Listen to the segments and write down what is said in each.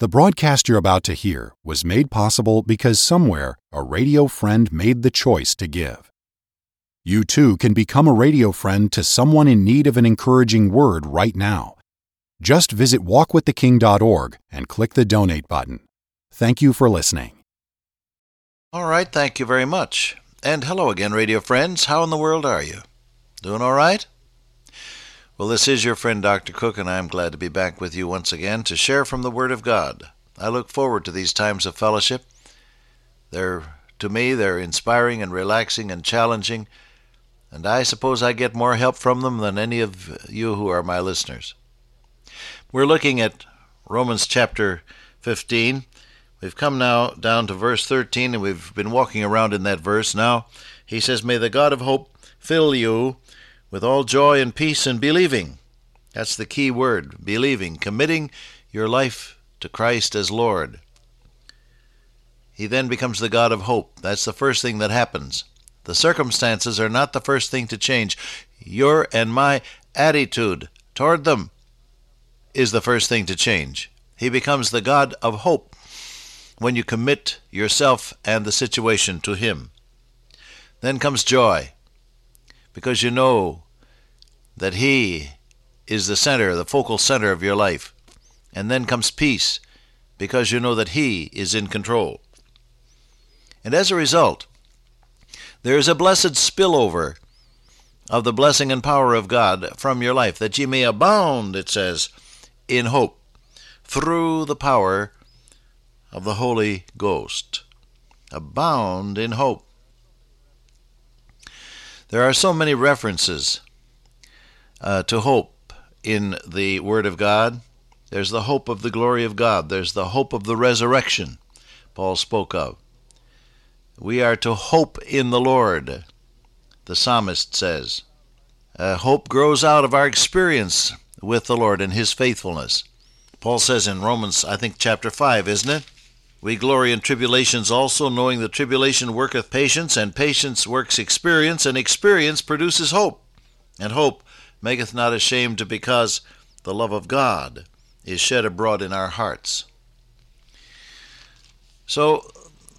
The broadcast you're about to hear was made possible because somewhere a radio friend made the choice to give. You too can become a radio friend to someone in need of an encouraging word right now. Just visit walkwiththeking.org and click the donate button. Thank you for listening. All right, thank you very much. And hello again, radio friends. How in the world are you? Doing all right? Well, this is your friend Dr. Cook, and I'm glad to be back with you once again to share from the Word of God. I look forward to these times of fellowship. They're, to me, they're inspiring and relaxing and challenging, and I suppose I get more help from them than any of you who are my listeners. We're looking at Romans chapter 15. We've come now down to verse 13, and we've been walking around in that verse. Now, he says, May the God of hope fill you with all joy and peace in believing. That's the key word believing, committing your life to Christ as Lord. He then becomes the God of hope. That's the first thing that happens. The circumstances are not the first thing to change. Your and my attitude toward them is the first thing to change. He becomes the God of hope when you commit yourself and the situation to Him. Then comes joy because you know that He is the center, the focal center of your life. And then comes peace, because you know that He is in control. And as a result, there is a blessed spillover of the blessing and power of God from your life, that ye may abound, it says, in hope, through the power of the Holy Ghost. Abound in hope. There are so many references uh, to hope in the Word of God. There's the hope of the glory of God. There's the hope of the resurrection Paul spoke of. We are to hope in the Lord, the psalmist says. Uh, hope grows out of our experience with the Lord and His faithfulness. Paul says in Romans, I think, chapter 5, isn't it? We glory in tribulations also, knowing that tribulation worketh patience, and patience works experience, and experience produces hope. And hope maketh not ashamed, because the love of God is shed abroad in our hearts. So,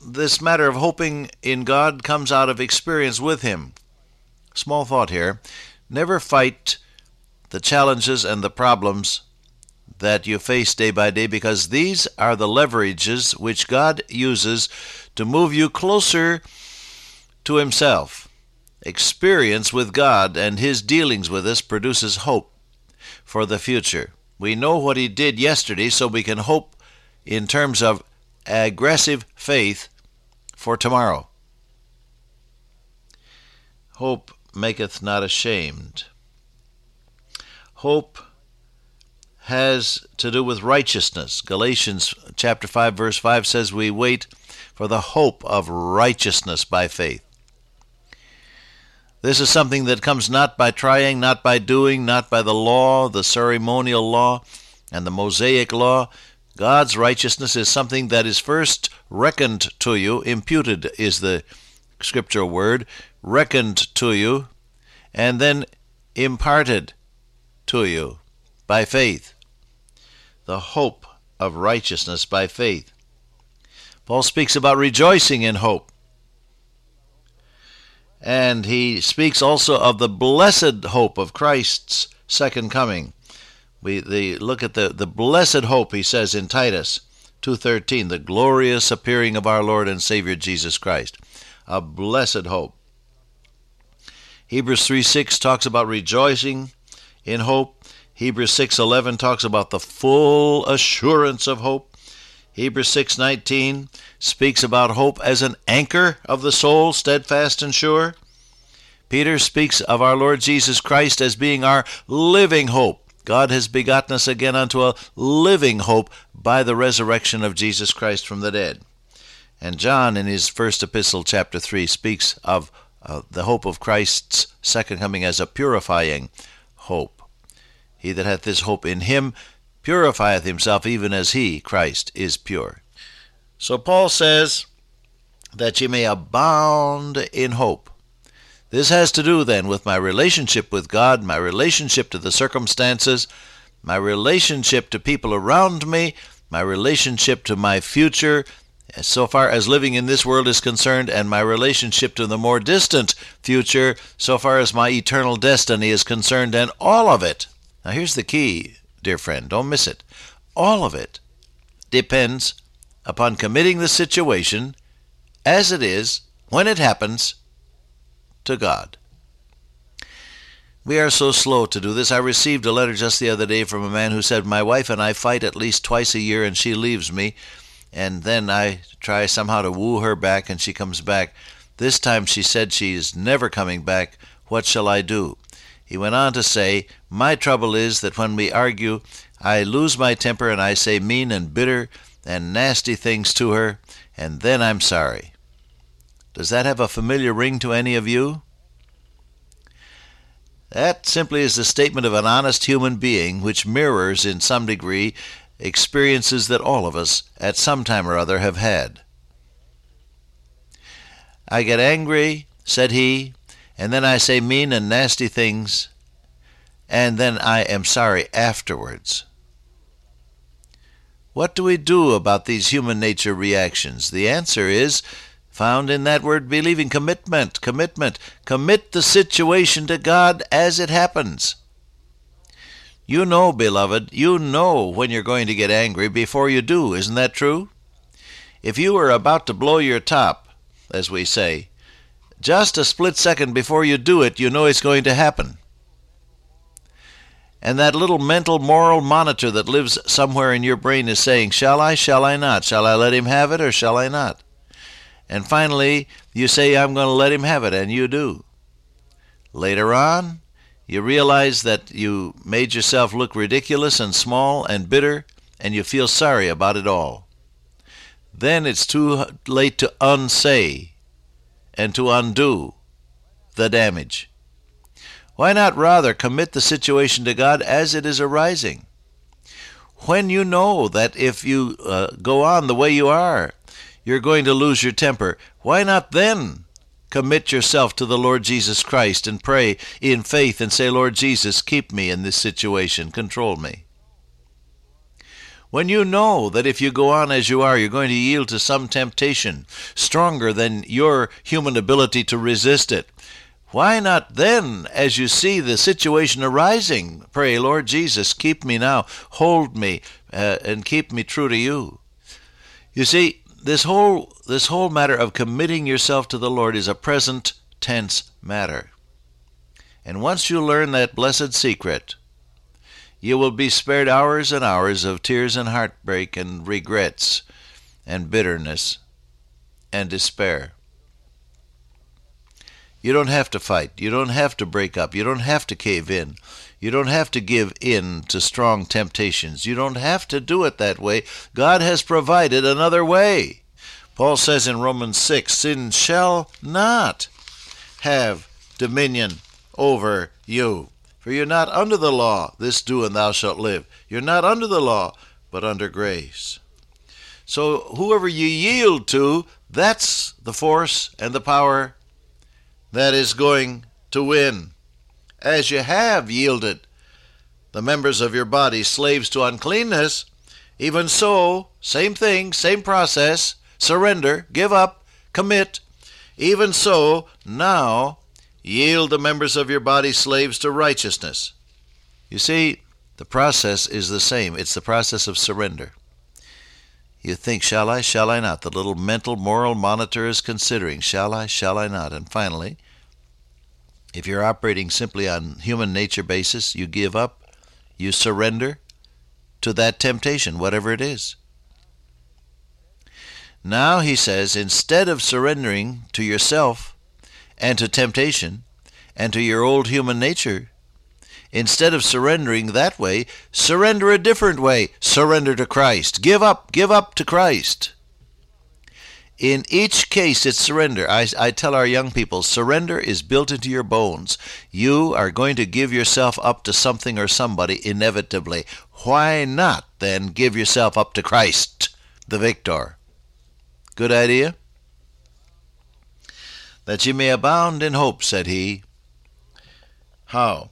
this matter of hoping in God comes out of experience with Him. Small thought here. Never fight the challenges and the problems that you face day by day because these are the leverages which God uses to move you closer to Himself. Experience with God and His dealings with us produces hope for the future. We know what He did yesterday, so we can hope in terms of aggressive faith for tomorrow. Hope maketh not ashamed. Hope has to do with righteousness. Galatians chapter 5 verse 5 says we wait for the hope of righteousness by faith. This is something that comes not by trying, not by doing, not by the law, the ceremonial law, and the Mosaic law. God's righteousness is something that is first reckoned to you, imputed is the scripture word, reckoned to you, and then imparted to you by faith the hope of righteousness by faith. Paul speaks about rejoicing in hope. And he speaks also of the blessed hope of Christ's second coming. We the, look at the, the blessed hope, he says in Titus 2.13, the glorious appearing of our Lord and Savior Jesus Christ. A blessed hope. Hebrews 3.6 talks about rejoicing in hope. Hebrews 6:11 talks about the full assurance of hope. Hebrews 6:19 speaks about hope as an anchor of the soul, steadfast and sure. Peter speaks of our Lord Jesus Christ as being our living hope. God has begotten us again unto a living hope by the resurrection of Jesus Christ from the dead. And John, in his first epistle, chapter 3, speaks of uh, the hope of Christ's second coming as a purifying hope. He that hath this hope in him purifieth himself even as he, Christ, is pure. So Paul says that ye may abound in hope. This has to do then with my relationship with God, my relationship to the circumstances, my relationship to people around me, my relationship to my future, so far as living in this world is concerned, and my relationship to the more distant future, so far as my eternal destiny is concerned, and all of it. Now, here's the key, dear friend, don't miss it. All of it depends upon committing the situation as it is when it happens to God. We are so slow to do this. I received a letter just the other day from a man who said, My wife and I fight at least twice a year and she leaves me, and then I try somehow to woo her back and she comes back. This time she said she is never coming back. What shall I do? He went on to say, My trouble is that when we argue, I lose my temper and I say mean and bitter and nasty things to her, and then I'm sorry. Does that have a familiar ring to any of you? That simply is the statement of an honest human being which mirrors, in some degree, experiences that all of us, at some time or other, have had. I get angry, said he, and then I say mean and nasty things, and then I am sorry afterwards. What do we do about these human nature reactions? The answer is found in that word believing commitment, commitment. Commit the situation to God as it happens. You know, beloved, you know when you're going to get angry before you do, isn't that true? If you are about to blow your top, as we say, just a split second before you do it, you know it's going to happen. And that little mental moral monitor that lives somewhere in your brain is saying, Shall I, shall I not? Shall I let him have it or shall I not? And finally, you say, I'm going to let him have it, and you do. Later on, you realize that you made yourself look ridiculous and small and bitter, and you feel sorry about it all. Then it's too late to unsay and to undo the damage. Why not rather commit the situation to God as it is arising? When you know that if you uh, go on the way you are, you're going to lose your temper. Why not then commit yourself to the Lord Jesus Christ and pray in faith and say, Lord Jesus, keep me in this situation, control me? When you know that if you go on as you are, you're going to yield to some temptation stronger than your human ability to resist it, why not then, as you see the situation arising, pray, Lord Jesus, keep me now, hold me, uh, and keep me true to you? You see, this whole this whole matter of committing yourself to the Lord is a present tense matter. And once you learn that blessed secret, you will be spared hours and hours of tears and heartbreak and regrets and bitterness and despair. You don't have to fight. You don't have to break up. You don't have to cave in. You don't have to give in to strong temptations. You don't have to do it that way. God has provided another way. Paul says in Romans 6 Sin shall not have dominion over you. For you're not under the law, this do and thou shalt live. You're not under the law, but under grace. So whoever you yield to, that's the force and the power that is going to win as you have yielded the members of your body slaves to uncleanness, even so, same thing, same process, surrender, give up, commit. Even so, now yield the members of your body slaves to righteousness. You see, the process is the same. It's the process of surrender. You think, shall I, shall I not? The little mental moral monitor is considering, shall I, shall I not? And finally, if you're operating simply on human nature basis, you give up, you surrender to that temptation, whatever it is. Now, he says, instead of surrendering to yourself and to temptation and to your old human nature, instead of surrendering that way, surrender a different way. Surrender to Christ. Give up, give up to Christ. In each case, it's surrender. I, I tell our young people surrender is built into your bones. You are going to give yourself up to something or somebody inevitably. Why not then give yourself up to Christ, the victor? Good idea? That ye may abound in hope, said he. How?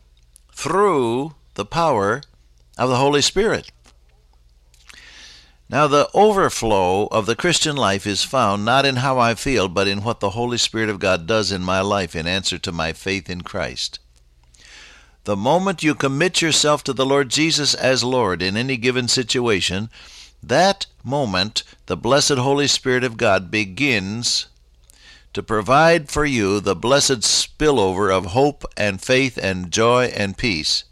Through the power of the Holy Spirit. Now, the overflow of the Christian life is found not in how I feel, but in what the Holy Spirit of God does in my life in answer to my faith in Christ. The moment you commit yourself to the Lord Jesus as Lord in any given situation, that moment the blessed Holy Spirit of God begins to provide for you the blessed spillover of hope and faith and joy and peace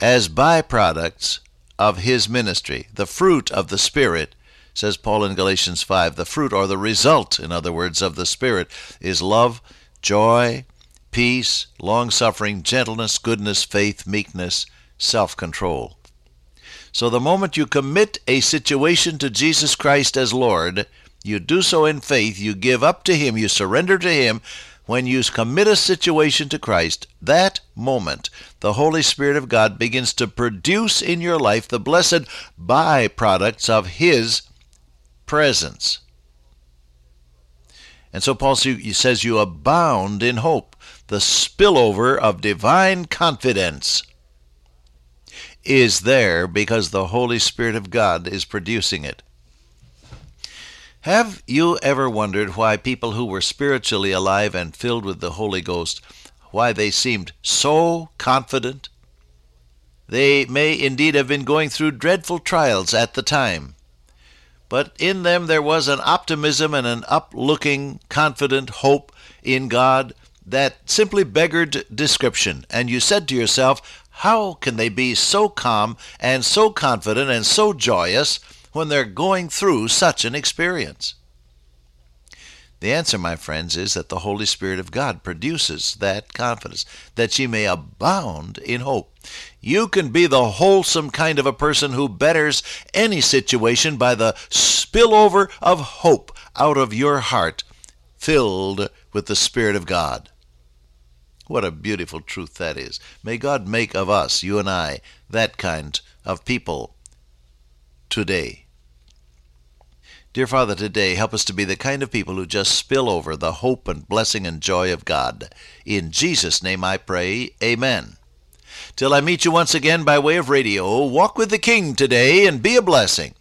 as byproducts of his ministry. The fruit of the Spirit, says Paul in Galatians 5, the fruit or the result, in other words, of the Spirit is love, joy, peace, long suffering, gentleness, goodness, faith, meekness, self control. So the moment you commit a situation to Jesus Christ as Lord, you do so in faith, you give up to Him, you surrender to Him. When you commit a situation to Christ, that moment, the Holy Spirit of God begins to produce in your life the blessed byproducts of His presence. And so Paul says, You abound in hope, the spillover of divine confidence is there because the Holy Spirit of God is producing it. Have you ever wondered why people who were spiritually alive and filled with the Holy Ghost, why they seemed so confident? They may indeed have been going through dreadful trials at the time, but in them there was an optimism and an uplooking, confident hope in God that simply beggared description. And you said to yourself, how can they be so calm and so confident and so joyous when they're going through such an experience? The answer, my friends, is that the Holy Spirit of God produces that confidence, that ye may abound in hope. You can be the wholesome kind of a person who betters any situation by the spillover of hope out of your heart, filled with the Spirit of God. What a beautiful truth that is. May God make of us, you and I, that kind of people today. Dear Father, today help us to be the kind of people who just spill over the hope and blessing and joy of God. In Jesus' name I pray, Amen. Till I meet you once again by way of radio, walk with the King today and be a blessing.